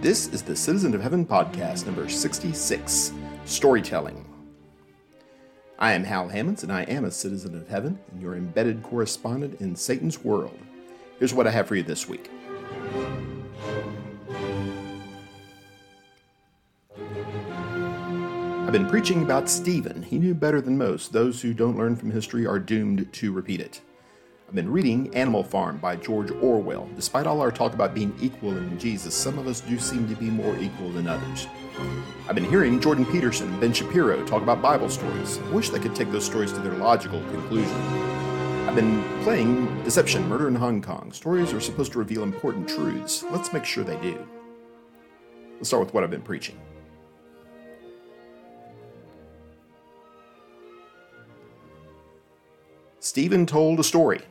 This is the Citizen of Heaven podcast, number 66 Storytelling. I am Hal Hammonds, and I am a citizen of heaven and your embedded correspondent in Satan's world. Here's what I have for you this week. I've been preaching about Stephen. He knew better than most. Those who don't learn from history are doomed to repeat it. I've been reading Animal Farm by George Orwell. Despite all our talk about being equal in Jesus, some of us do seem to be more equal than others. I've been hearing Jordan Peterson and Ben Shapiro talk about Bible stories. I wish they could take those stories to their logical conclusion. I've been playing Deception Murder in Hong Kong. Stories are supposed to reveal important truths. Let's make sure they do. Let's start with what I've been preaching. Stephen told a story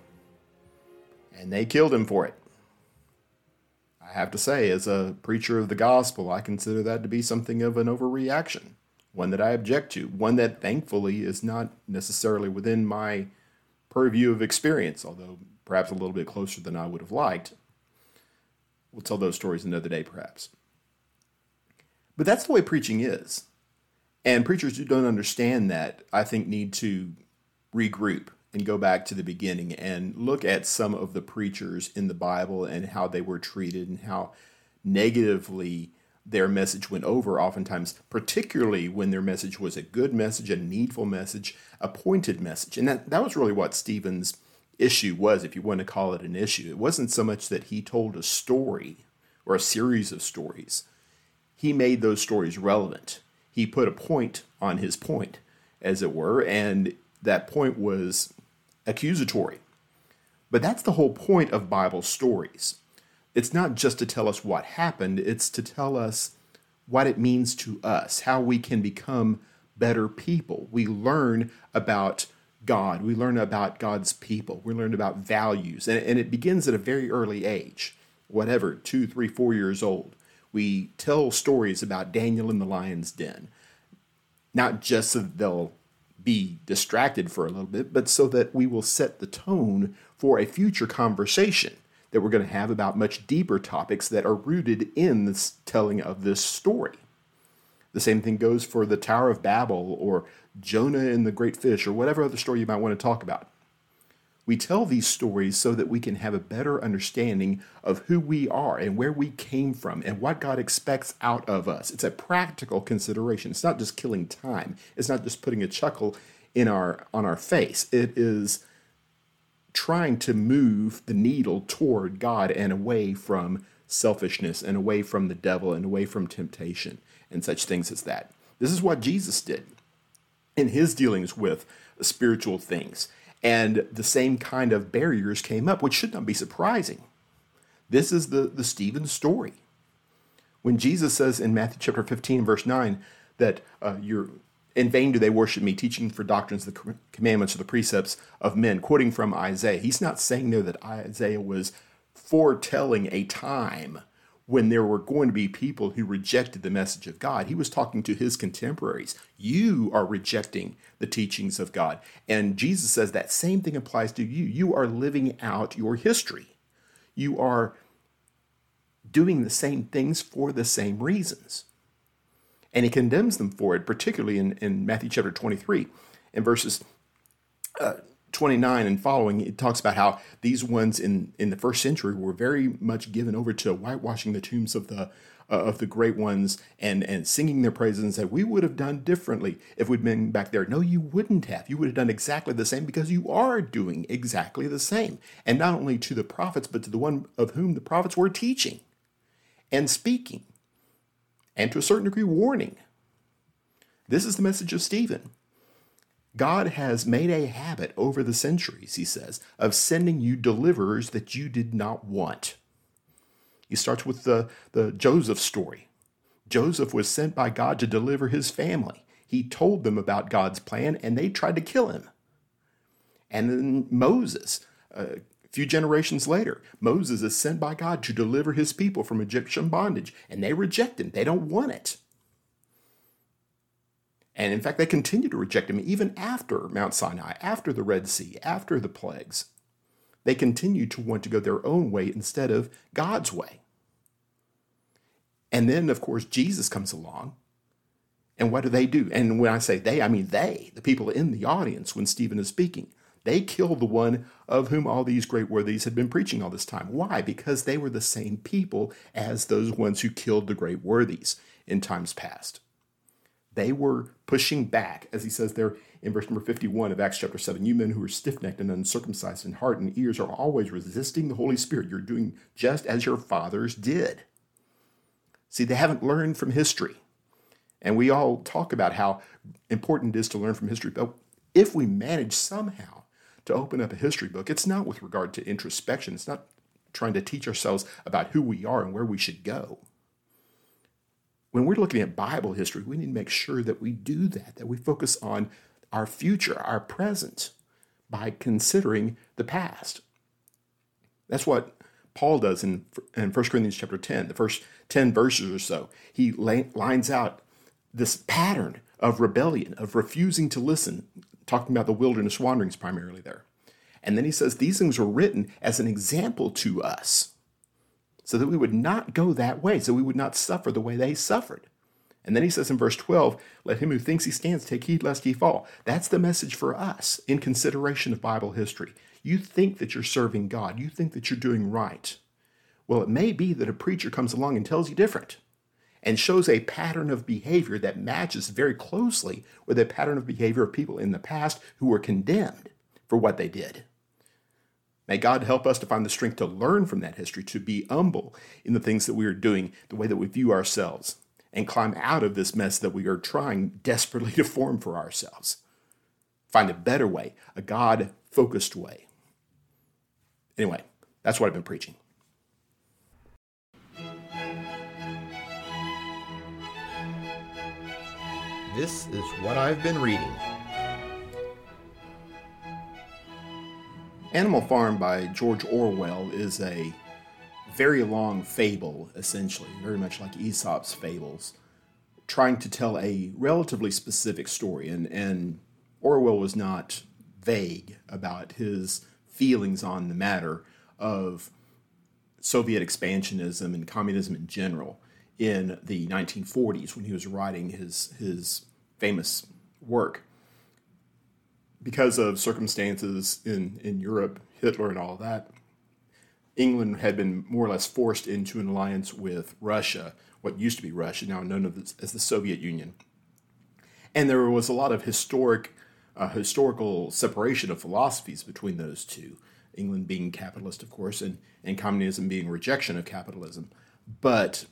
and they killed him for it. I have to say, as a preacher of the gospel, I consider that to be something of an overreaction, one that I object to, one that thankfully is not necessarily within my purview of experience, although perhaps a little bit closer than I would have liked. We'll tell those stories another day, perhaps. But that's the way preaching is. And preachers who don't understand that, I think, need to regroup and go back to the beginning and look at some of the preachers in the Bible and how they were treated and how negatively their message went over, oftentimes, particularly when their message was a good message, a needful message, a pointed message. And that, that was really what Stephen's issue was, if you want to call it an issue. It wasn't so much that he told a story or a series of stories, he made those stories relevant. He put a point on his point, as it were, and that point was accusatory. But that's the whole point of Bible stories. It's not just to tell us what happened, it's to tell us what it means to us, how we can become better people. We learn about God, we learn about God's people, we learn about values, and, and it begins at a very early age, whatever, two, three, four years old. We tell stories about Daniel in the lion's den, not just so they'll be distracted for a little bit, but so that we will set the tone for a future conversation that we're going to have about much deeper topics that are rooted in the telling of this story. The same thing goes for the Tower of Babel or Jonah and the Great Fish or whatever other story you might want to talk about. We tell these stories so that we can have a better understanding of who we are and where we came from and what God expects out of us. It's a practical consideration. It's not just killing time. It's not just putting a chuckle in our on our face. It is trying to move the needle toward God and away from selfishness and away from the devil and away from temptation and such things as that. This is what Jesus did in his dealings with spiritual things. And the same kind of barriers came up, which should not be surprising. This is the, the Stephen story. When Jesus says in Matthew chapter 15, verse 9, that uh, you're in vain do they worship me, teaching for doctrines the commandments or the precepts of men, quoting from Isaiah. He's not saying there that Isaiah was foretelling a time when there were going to be people who rejected the message of God. He was talking to his contemporaries. You are rejecting the teachings of God. And Jesus says that same thing applies to you. You are living out your history. You are doing the same things for the same reasons. And he condemns them for it, particularly in, in Matthew chapter 23, in verses uh, 29 and following, it talks about how these ones in, in the first century were very much given over to whitewashing the tombs of the uh, of the great ones and and singing their praises and said we would have done differently if we'd been back there. No, you wouldn't have. You would have done exactly the same because you are doing exactly the same, and not only to the prophets but to the one of whom the prophets were teaching and speaking, and to a certain degree warning. This is the message of Stephen. God has made a habit over the centuries, he says, of sending you deliverers that you did not want. He starts with the, the Joseph story. Joseph was sent by God to deliver his family. He told them about God's plan and they tried to kill him. And then Moses, uh, a few generations later, Moses is sent by God to deliver his people from Egyptian bondage and they reject him. They don't want it. And in fact, they continue to reject him even after Mount Sinai, after the Red Sea, after the plagues. They continue to want to go their own way instead of God's way. And then, of course, Jesus comes along. And what do they do? And when I say they, I mean they, the people in the audience when Stephen is speaking. They kill the one of whom all these great worthies had been preaching all this time. Why? Because they were the same people as those ones who killed the great worthies in times past. They were pushing back, as he says there in verse number 51 of Acts chapter 7. You men who are stiff necked and uncircumcised in heart and ears are always resisting the Holy Spirit. You're doing just as your fathers did. See, they haven't learned from history. And we all talk about how important it is to learn from history. But if we manage somehow to open up a history book, it's not with regard to introspection, it's not trying to teach ourselves about who we are and where we should go. When we're looking at Bible history, we need to make sure that we do that, that we focus on our future, our present, by considering the past. That's what Paul does in, in 1 Corinthians chapter 10, the first 10 verses or so. He lines out this pattern of rebellion, of refusing to listen, talking about the wilderness wanderings primarily there. And then he says these things were written as an example to us so that we would not go that way, so we would not suffer the way they suffered. And then he says in verse 12, let him who thinks he stands take heed lest he fall. That's the message for us in consideration of Bible history. You think that you're serving God, you think that you're doing right. Well, it may be that a preacher comes along and tells you different and shows a pattern of behavior that matches very closely with a pattern of behavior of people in the past who were condemned for what they did. May God help us to find the strength to learn from that history, to be humble in the things that we are doing, the way that we view ourselves, and climb out of this mess that we are trying desperately to form for ourselves. Find a better way, a God focused way. Anyway, that's what I've been preaching. This is what I've been reading. Animal Farm by George Orwell is a very long fable, essentially, very much like Aesop's fables, trying to tell a relatively specific story. And, and Orwell was not vague about his feelings on the matter of Soviet expansionism and communism in general in the 1940s when he was writing his, his famous work. Because of circumstances in, in Europe, Hitler and all that, England had been more or less forced into an alliance with Russia, what used to be Russia, now known as the Soviet Union. And there was a lot of historic, uh, historical separation of philosophies between those two. England being capitalist, of course, and, and communism being rejection of capitalism. But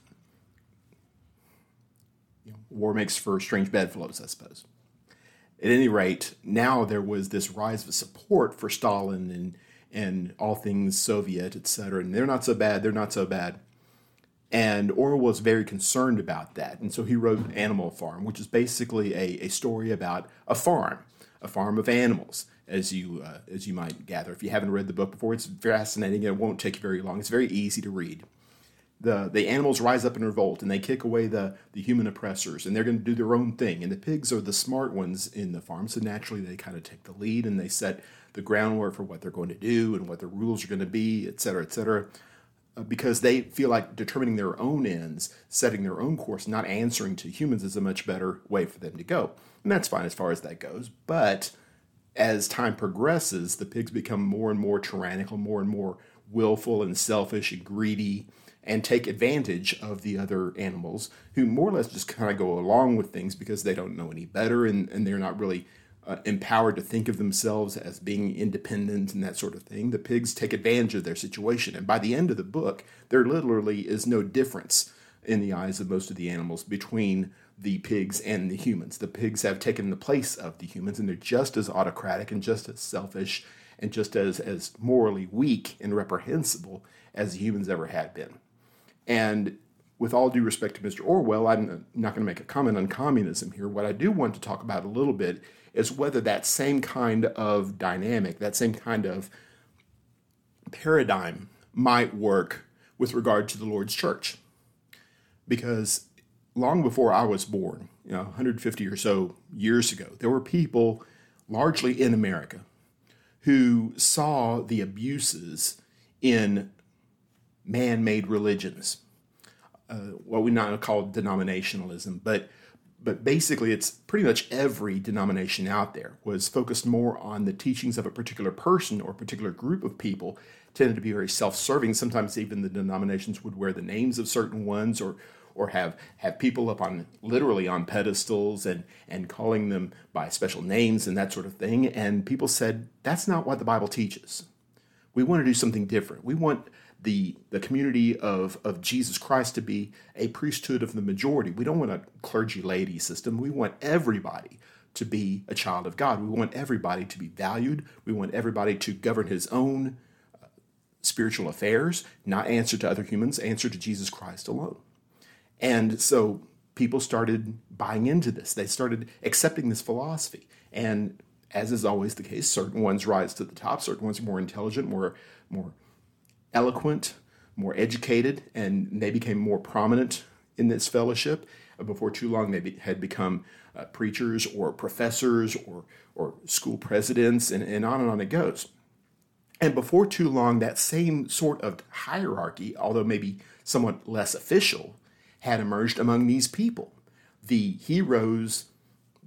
you know, war makes for strange bedfellows, I suppose. At any rate, now there was this rise of support for Stalin and and all things Soviet, etc. And they're not so bad. They're not so bad. And Orwell was very concerned about that, and so he wrote Animal Farm, which is basically a, a story about a farm, a farm of animals, as you uh, as you might gather. If you haven't read the book before, it's fascinating. It won't take you very long. It's very easy to read the the animals rise up in revolt and they kick away the the human oppressors and they're going to do their own thing and the pigs are the smart ones in the farm so naturally they kind of take the lead and they set the groundwork for what they're going to do and what the rules are going to be et cetera et cetera uh, because they feel like determining their own ends setting their own course not answering to humans is a much better way for them to go and that's fine as far as that goes but as time progresses the pigs become more and more tyrannical more and more willful and selfish and greedy and take advantage of the other animals who more or less just kind of go along with things because they don't know any better and, and they're not really uh, empowered to think of themselves as being independent and that sort of thing. The pigs take advantage of their situation. And by the end of the book, there literally is no difference in the eyes of most of the animals between the pigs and the humans. The pigs have taken the place of the humans and they're just as autocratic and just as selfish and just as, as morally weak and reprehensible as humans ever had been. And with all due respect to Mr. Orwell, I'm not going to make a comment on communism here. What I do want to talk about a little bit is whether that same kind of dynamic, that same kind of paradigm might work with regard to the Lord's church. Because long before I was born, you know, 150 or so years ago, there were people largely in America who saw the abuses in man made religions. uh, what we now call denominationalism, but but basically it's pretty much every denomination out there was focused more on the teachings of a particular person or a particular group of people tended to be very self-serving. Sometimes even the denominations would wear the names of certain ones or or have have people up on literally on pedestals and and calling them by special names and that sort of thing. And people said that's not what the bible teaches. We want to do something different. We want the the community of of Jesus Christ to be a priesthood of the majority. We don't want a clergy laity system. We want everybody to be a child of God. We want everybody to be valued. We want everybody to govern his own uh, spiritual affairs, not answer to other humans, answer to Jesus Christ alone. And so people started buying into this. They started accepting this philosophy. And as is always the case, certain ones rise to the top, certain ones are more intelligent, more more eloquent, more educated, and they became more prominent in this fellowship. Uh, before too long, they be, had become uh, preachers or professors or, or school presidents, and, and on and on it goes. And before too long, that same sort of hierarchy, although maybe somewhat less official, had emerged among these people. The heroes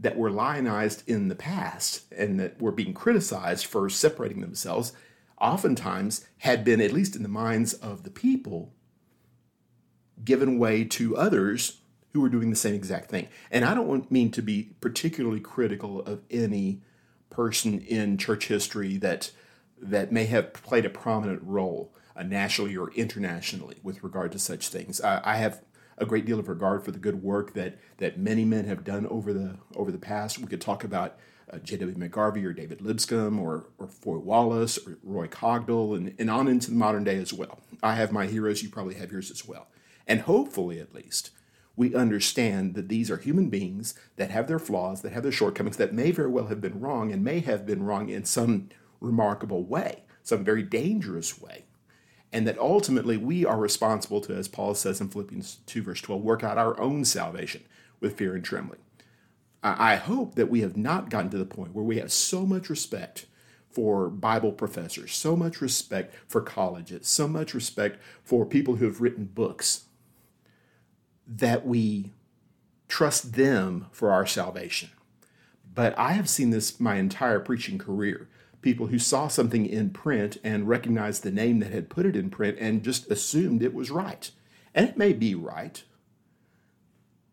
that were lionized in the past and that were being criticized for separating themselves oftentimes had been, at least in the minds of the people, given way to others who were doing the same exact thing. And I don't mean to be particularly critical of any person in church history that that may have played a prominent role uh, nationally or internationally with regard to such things. I, I have a great deal of regard for the good work that that many men have done over the over the past. We could talk about uh, J.W. McGarvey or David Lipscomb or, or Foy Wallace or Roy Cogdill and, and on into the modern day as well. I have my heroes, you probably have yours as well. And hopefully, at least, we understand that these are human beings that have their flaws, that have their shortcomings, that may very well have been wrong and may have been wrong in some remarkable way, some very dangerous way. And that ultimately we are responsible to, as Paul says in Philippians 2, verse 12, work out our own salvation with fear and trembling. I hope that we have not gotten to the point where we have so much respect for Bible professors, so much respect for colleges, so much respect for people who have written books that we trust them for our salvation. But I have seen this my entire preaching career. People who saw something in print and recognized the name that had put it in print and just assumed it was right. And it may be right,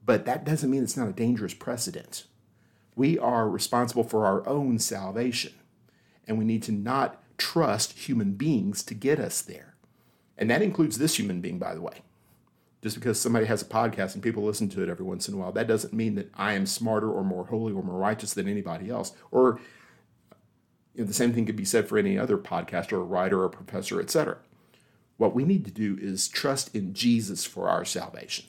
but that doesn't mean it's not a dangerous precedent. We are responsible for our own salvation, and we need to not trust human beings to get us there. And that includes this human being, by the way. Just because somebody has a podcast and people listen to it every once in a while, that doesn't mean that I am smarter or more holy or more righteous than anybody else. Or you know, the same thing could be said for any other podcaster or writer or professor, etc. What we need to do is trust in Jesus for our salvation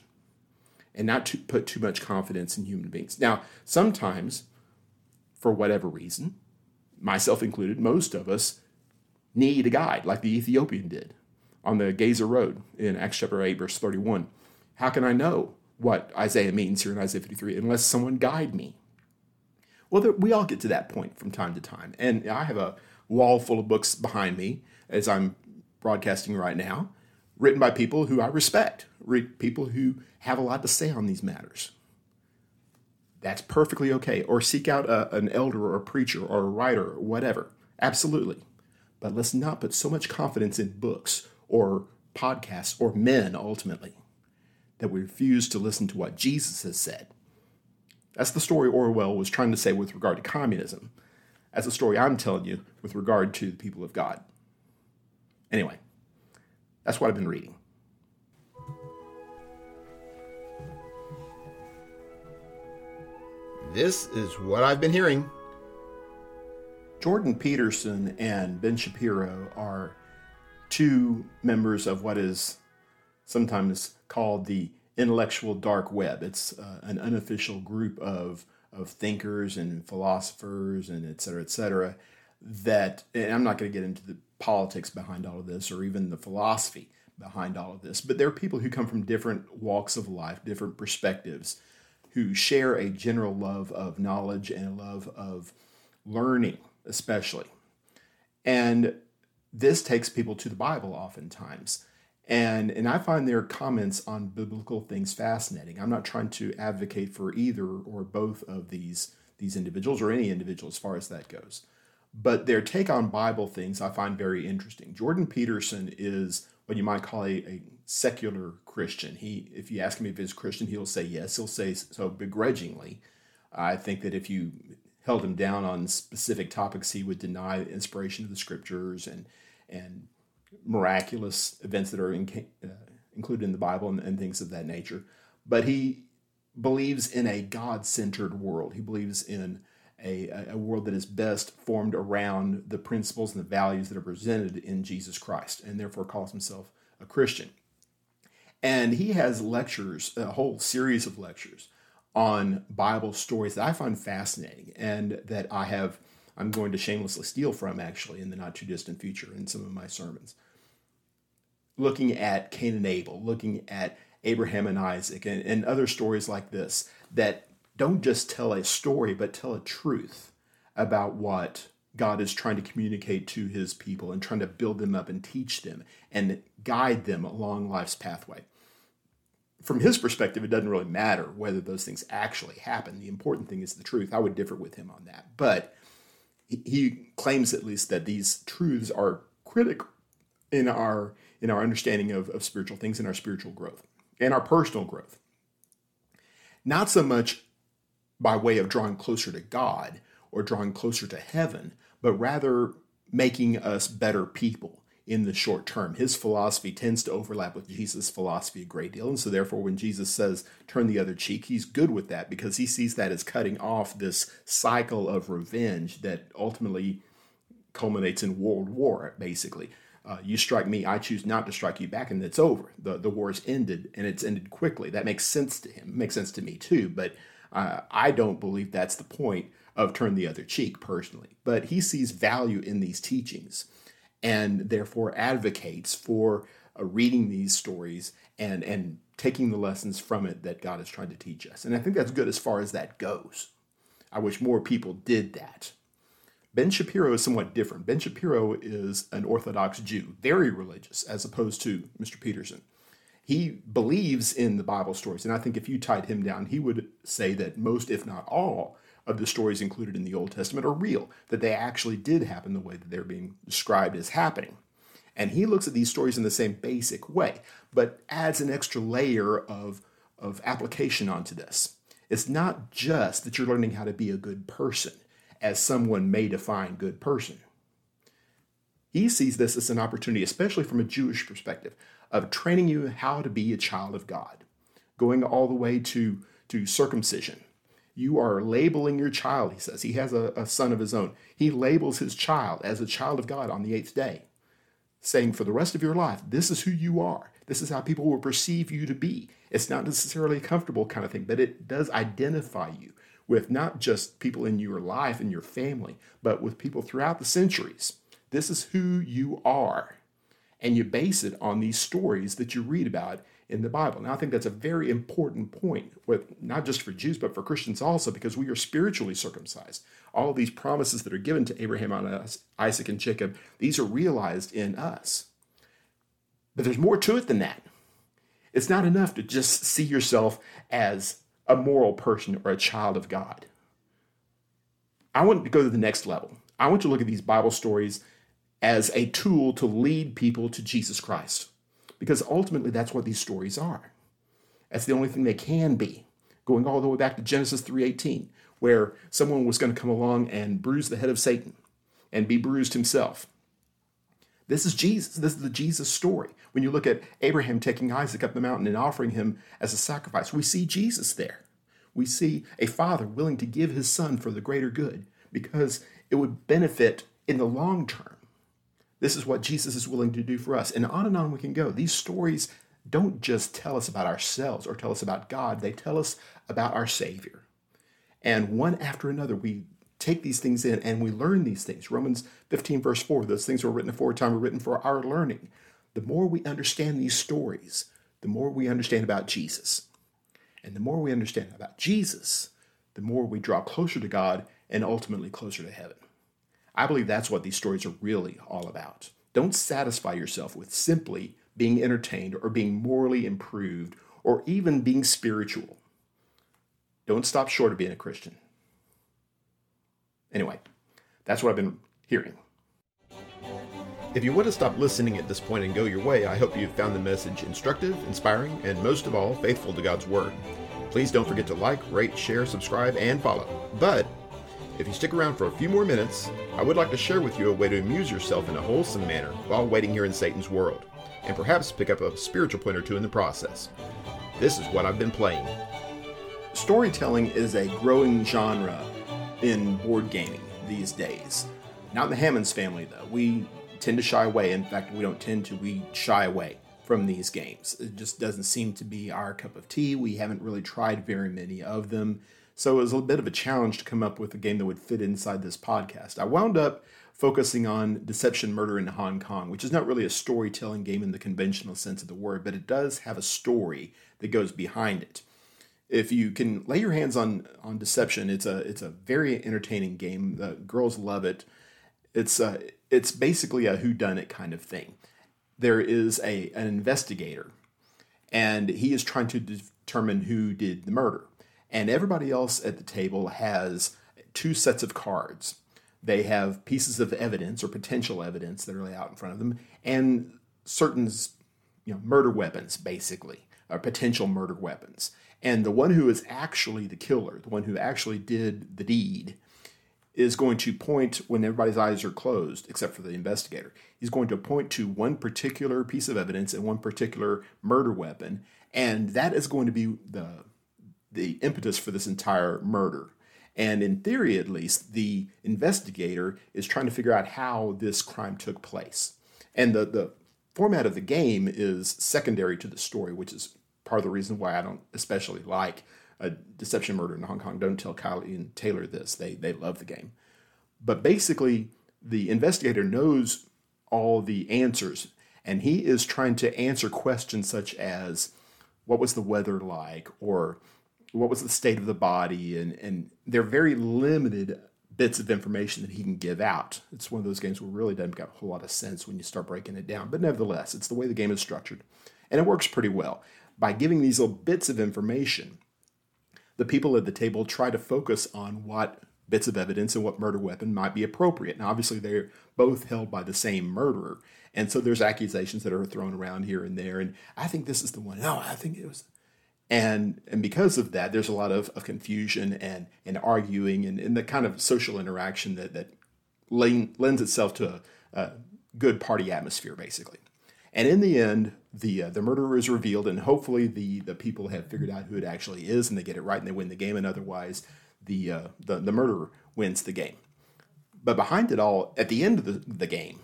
and not to put too much confidence in human beings. Now, sometimes, for whatever reason, myself included, most of us need a guide, like the Ethiopian did on the Gaza Road in Acts chapter 8, verse 31. How can I know what Isaiah means here in Isaiah 53 unless someone guide me? Well, there, we all get to that point from time to time. And I have a wall full of books behind me as I'm broadcasting right now, written by people who I respect, people who have a lot to say on these matters. That's perfectly okay. Or seek out a, an elder or a preacher or a writer or whatever. Absolutely. But let's not put so much confidence in books or podcasts or men ultimately that we refuse to listen to what Jesus has said. That's the story Orwell was trying to say with regard to communism. That's the story I'm telling you with regard to the people of God. Anyway, that's what I've been reading. This is what I've been hearing. Jordan Peterson and Ben Shapiro are two members of what is sometimes called the intellectual dark web. It's uh, an unofficial group of of thinkers and philosophers and et cetera, et cetera. That and I'm not going to get into the politics behind all of this or even the philosophy behind all of this, but there are people who come from different walks of life, different perspectives, who share a general love of knowledge and a love of learning, especially. And this takes people to the Bible oftentimes. And, and I find their comments on biblical things fascinating. I'm not trying to advocate for either or both of these, these individuals or any individual as far as that goes. But their take on Bible things I find very interesting. Jordan Peterson is what you might call a, a secular Christian. He, if you ask him if he's Christian, he'll say yes. He'll say so begrudgingly. I think that if you held him down on specific topics, he would deny inspiration of the scriptures and and miraculous events that are in, uh, included in the Bible and, and things of that nature. But he believes in a God centered world. He believes in a, a world that is best formed around the principles and the values that are presented in Jesus Christ, and therefore calls himself a Christian. And he has lectures, a whole series of lectures on Bible stories that I find fascinating and that I have, I'm going to shamelessly steal from actually in the not too distant future in some of my sermons. Looking at Cain and Abel, looking at Abraham and Isaac, and, and other stories like this that don't just tell a story, but tell a truth about what God is trying to communicate to his people and trying to build them up and teach them and guide them along life's pathway. From his perspective, it doesn't really matter whether those things actually happen. The important thing is the truth. I would differ with him on that. But he claims at least that these truths are critical in our in our understanding of, of spiritual things and our spiritual growth and our personal growth. Not so much by way of drawing closer to God or drawing closer to heaven, but rather making us better people in the short term. His philosophy tends to overlap with Jesus' philosophy a great deal. And so, therefore, when Jesus says turn the other cheek, he's good with that because he sees that as cutting off this cycle of revenge that ultimately culminates in world war, basically. Uh, you strike me, I choose not to strike you back, and it's over. The, the war is ended, and it's ended quickly. That makes sense to him. It makes sense to me too, but uh, I don't believe that's the point of turn the other cheek personally. But he sees value in these teachings and therefore advocates for uh, reading these stories and, and taking the lessons from it that God is trying to teach us. And I think that's good as far as that goes. I wish more people did that. Ben Shapiro is somewhat different. Ben Shapiro is an Orthodox Jew, very religious, as opposed to Mr. Peterson he believes in the Bible stories. And I think if you tied him down, he would say that most, if not all, of the stories included in the Old Testament are real, that they actually did happen the way that they're being described as happening. And he looks at these stories in the same basic way, but adds an extra layer of, of application onto this. It's not just that you're learning how to be a good person, as someone may define good person. He sees this as an opportunity, especially from a Jewish perspective, of training you how to be a child of God, going all the way to, to circumcision. You are labeling your child, he says. He has a, a son of his own. He labels his child as a child of God on the eighth day, saying, For the rest of your life, this is who you are. This is how people will perceive you to be. It's not necessarily a comfortable kind of thing, but it does identify you with not just people in your life and your family, but with people throughout the centuries. This is who you are and you base it on these stories that you read about in the Bible. Now, I think that's a very important point, with, not just for Jews, but for Christians also, because we are spiritually circumcised. All these promises that are given to Abraham, Isaac, and Jacob, these are realized in us. But there's more to it than that. It's not enough to just see yourself as a moral person or a child of God. I want to go to the next level. I want to look at these Bible stories as a tool to lead people to Jesus Christ. Because ultimately, that's what these stories are. That's the only thing they can be. Going all the way back to Genesis 3:18, where someone was going to come along and bruise the head of Satan and be bruised himself. This is Jesus. This is the Jesus story. When you look at Abraham taking Isaac up the mountain and offering him as a sacrifice, we see Jesus there. We see a father willing to give his son for the greater good because it would benefit in the long term this is what Jesus is willing to do for us. And on and on we can go. These stories don't just tell us about ourselves or tell us about God, they tell us about our Savior. And one after another, we take these things in and we learn these things. Romans 15, verse 4, those things were written aforetime, were written for our learning. The more we understand these stories, the more we understand about Jesus. And the more we understand about Jesus, the more we draw closer to God and ultimately closer to heaven. I believe that's what these stories are really all about. Don't satisfy yourself with simply being entertained, or being morally improved, or even being spiritual. Don't stop short of being a Christian. Anyway, that's what I've been hearing. If you want to stop listening at this point and go your way, I hope you've found the message instructive, inspiring, and most of all, faithful to God's Word. Please don't forget to like, rate, share, subscribe, and follow. But if you stick around for a few more minutes, I would like to share with you a way to amuse yourself in a wholesome manner while waiting here in Satan's world, and perhaps pick up a spiritual point or two in the process. This is what I've been playing. Storytelling is a growing genre in board gaming these days. Not in the Hammonds family, though. We tend to shy away. In fact, we don't tend to, we shy away from these games. It just doesn't seem to be our cup of tea. We haven't really tried very many of them. So it was a bit of a challenge to come up with a game that would fit inside this podcast. I wound up focusing on Deception Murder in Hong Kong, which is not really a storytelling game in the conventional sense of the word, but it does have a story that goes behind it. If you can lay your hands on on Deception, it's a it's a very entertaining game. The girls love it. It's a it's basically a who done it kind of thing. There is a an investigator, and he is trying to determine who did the murder. And everybody else at the table has two sets of cards. They have pieces of evidence or potential evidence that are laid out in front of them, and certain you know murder weapons, basically, or potential murder weapons. And the one who is actually the killer, the one who actually did the deed, is going to point when everybody's eyes are closed, except for the investigator. He's going to point to one particular piece of evidence and one particular murder weapon, and that is going to be the the impetus for this entire murder. And in theory, at least, the investigator is trying to figure out how this crime took place. And the, the format of the game is secondary to the story, which is part of the reason why I don't especially like a Deception Murder in Hong Kong. Don't tell Kylie and Taylor this. They they love the game. But basically, the investigator knows all the answers, and he is trying to answer questions such as what was the weather like or what was the state of the body and and they're very limited bits of information that he can give out. It's one of those games where really doesn't make a whole lot of sense when you start breaking it down. But nevertheless, it's the way the game is structured. And it works pretty well. By giving these little bits of information, the people at the table try to focus on what bits of evidence and what murder weapon might be appropriate. Now, obviously, they're both held by the same murderer. And so there's accusations that are thrown around here and there. And I think this is the one. No, I think it was. And, and because of that, there's a lot of, of confusion and, and arguing and, and the kind of social interaction that, that lends itself to a, a good party atmosphere, basically. And in the end, the uh, the murderer is revealed, and hopefully the the people have figured out who it actually is, and they get it right, and they win the game. And otherwise, the uh, the the murderer wins the game. But behind it all, at the end of the, the game,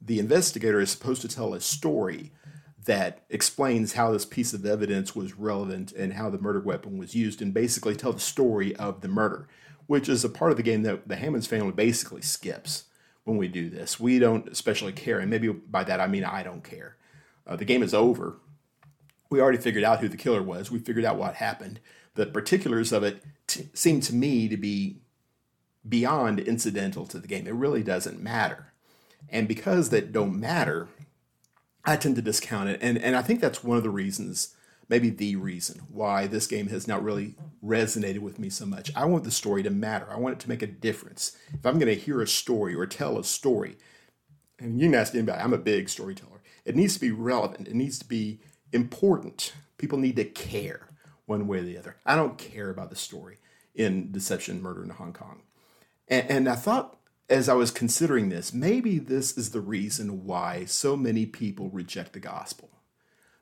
the investigator is supposed to tell a story that explains how this piece of evidence was relevant and how the murder weapon was used, and basically tell the story of the murder, which is a part of the game that the Hammonds family basically skips when we do this. We don't especially care, and maybe by that I mean I don't care. Uh, the game is over. We already figured out who the killer was. We figured out what happened. The particulars of it t- seem to me to be beyond incidental to the game. It really doesn't matter. And because that don't matter, I tend to discount it. And, and I think that's one of the reasons, maybe the reason, why this game has not really resonated with me so much. I want the story to matter. I want it to make a difference. If I'm going to hear a story or tell a story, and you can ask anybody, I'm a big storyteller. It needs to be relevant. It needs to be important. People need to care one way or the other. I don't care about the story in Deception, Murder in Hong Kong. And, and I thought as I was considering this, maybe this is the reason why so many people reject the gospel.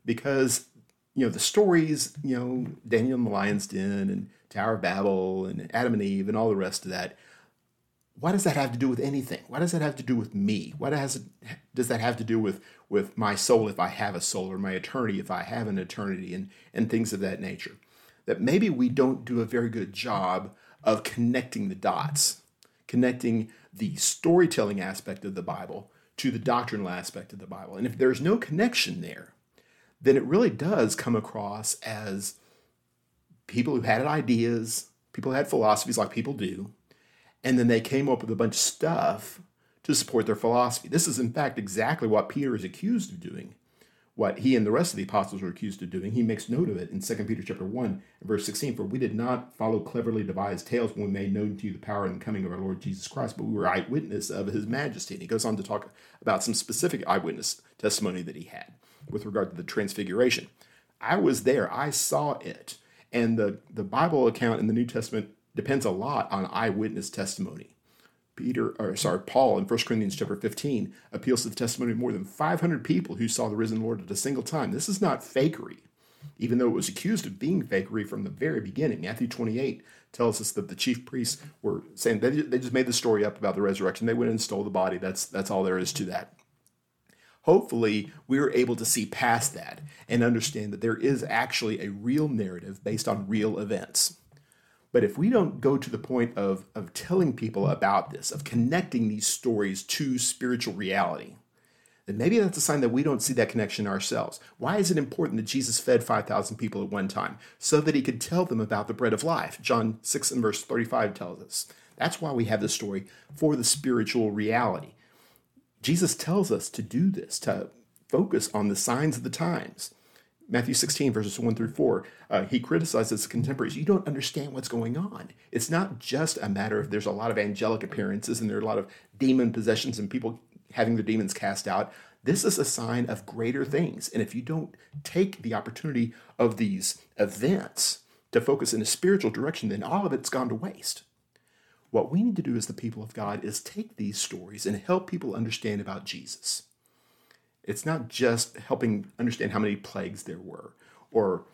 Because, you know, the stories, you know, Daniel in the Lion's Den and Tower of Babel and Adam and Eve and all the rest of that, why does that have to do with anything? Why does that have to do with me? What it, does that have to do with with my soul if I have a soul or my eternity if I have an eternity and and things of that nature? That maybe we don't do a very good job of connecting the dots, connecting the storytelling aspect of the Bible to the doctrinal aspect of the Bible. And if there's no connection there, then it really does come across as people who had ideas, people who had philosophies like people do, and then they came up with a bunch of stuff to support their philosophy. This is, in fact, exactly what Peter is accused of doing what he and the rest of the apostles were accused of doing, he makes note of it in 2 Peter chapter 1 and verse 16. For we did not follow cleverly devised tales when we made known to you the power and coming of our Lord Jesus Christ, but we were eyewitness of his majesty. And he goes on to talk about some specific eyewitness testimony that he had with regard to the transfiguration. I was there, I saw it. And the, the Bible account in the New Testament depends a lot on eyewitness testimony. Peter, or sorry, Paul in 1 Corinthians chapter 15 appeals to the testimony of more than 500 people who saw the risen Lord at a single time. This is not fakery, even though it was accused of being fakery from the very beginning. Matthew 28 tells us that the chief priests were saying they, they just made the story up about the resurrection. They went and stole the body. That's that's all there is to that. Hopefully, we are able to see past that and understand that there is actually a real narrative based on real events. But if we don't go to the point of, of telling people about this, of connecting these stories to spiritual reality, then maybe that's a sign that we don't see that connection ourselves. Why is it important that Jesus fed 5,000 people at one time? So that he could tell them about the bread of life. John 6 and verse 35 tells us. That's why we have this story for the spiritual reality. Jesus tells us to do this, to focus on the signs of the times. Matthew 16, verses 1 through 4, uh, he criticizes contemporaries. You don't understand what's going on. It's not just a matter of there's a lot of angelic appearances and there are a lot of demon possessions and people having their demons cast out. This is a sign of greater things. And if you don't take the opportunity of these events to focus in a spiritual direction, then all of it's gone to waste. What we need to do as the people of God is take these stories and help people understand about Jesus. It's not just helping understand how many plagues there were or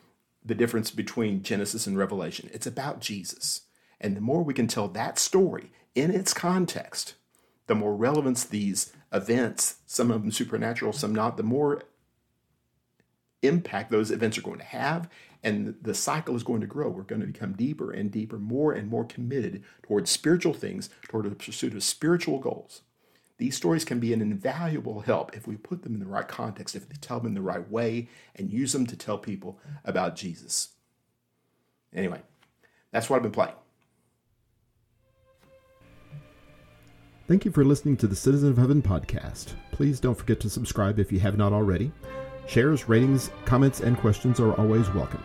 the difference between Genesis and Revelation. It's about Jesus. And the more we can tell that story in its context, the more relevance these events, some of them supernatural, some not, the more impact those events are going to have. And the cycle is going to grow. We're going to become deeper and deeper, more and more committed towards spiritual things, toward the pursuit of spiritual goals. These stories can be an invaluable help if we put them in the right context, if we tell them in the right way, and use them to tell people about Jesus. Anyway, that's what I've been playing. Thank you for listening to the Citizen of Heaven podcast. Please don't forget to subscribe if you have not already. Shares, ratings, comments, and questions are always welcome.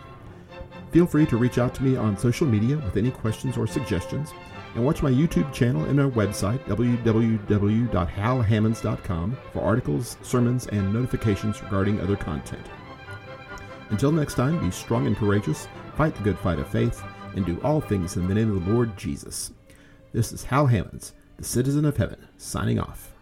Feel free to reach out to me on social media with any questions or suggestions and watch my YouTube channel and our website, www.halhammonds.com, for articles, sermons, and notifications regarding other content. Until next time, be strong and courageous, fight the good fight of faith, and do all things in the name of the Lord Jesus. This is Hal Hammonds, the citizen of heaven, signing off.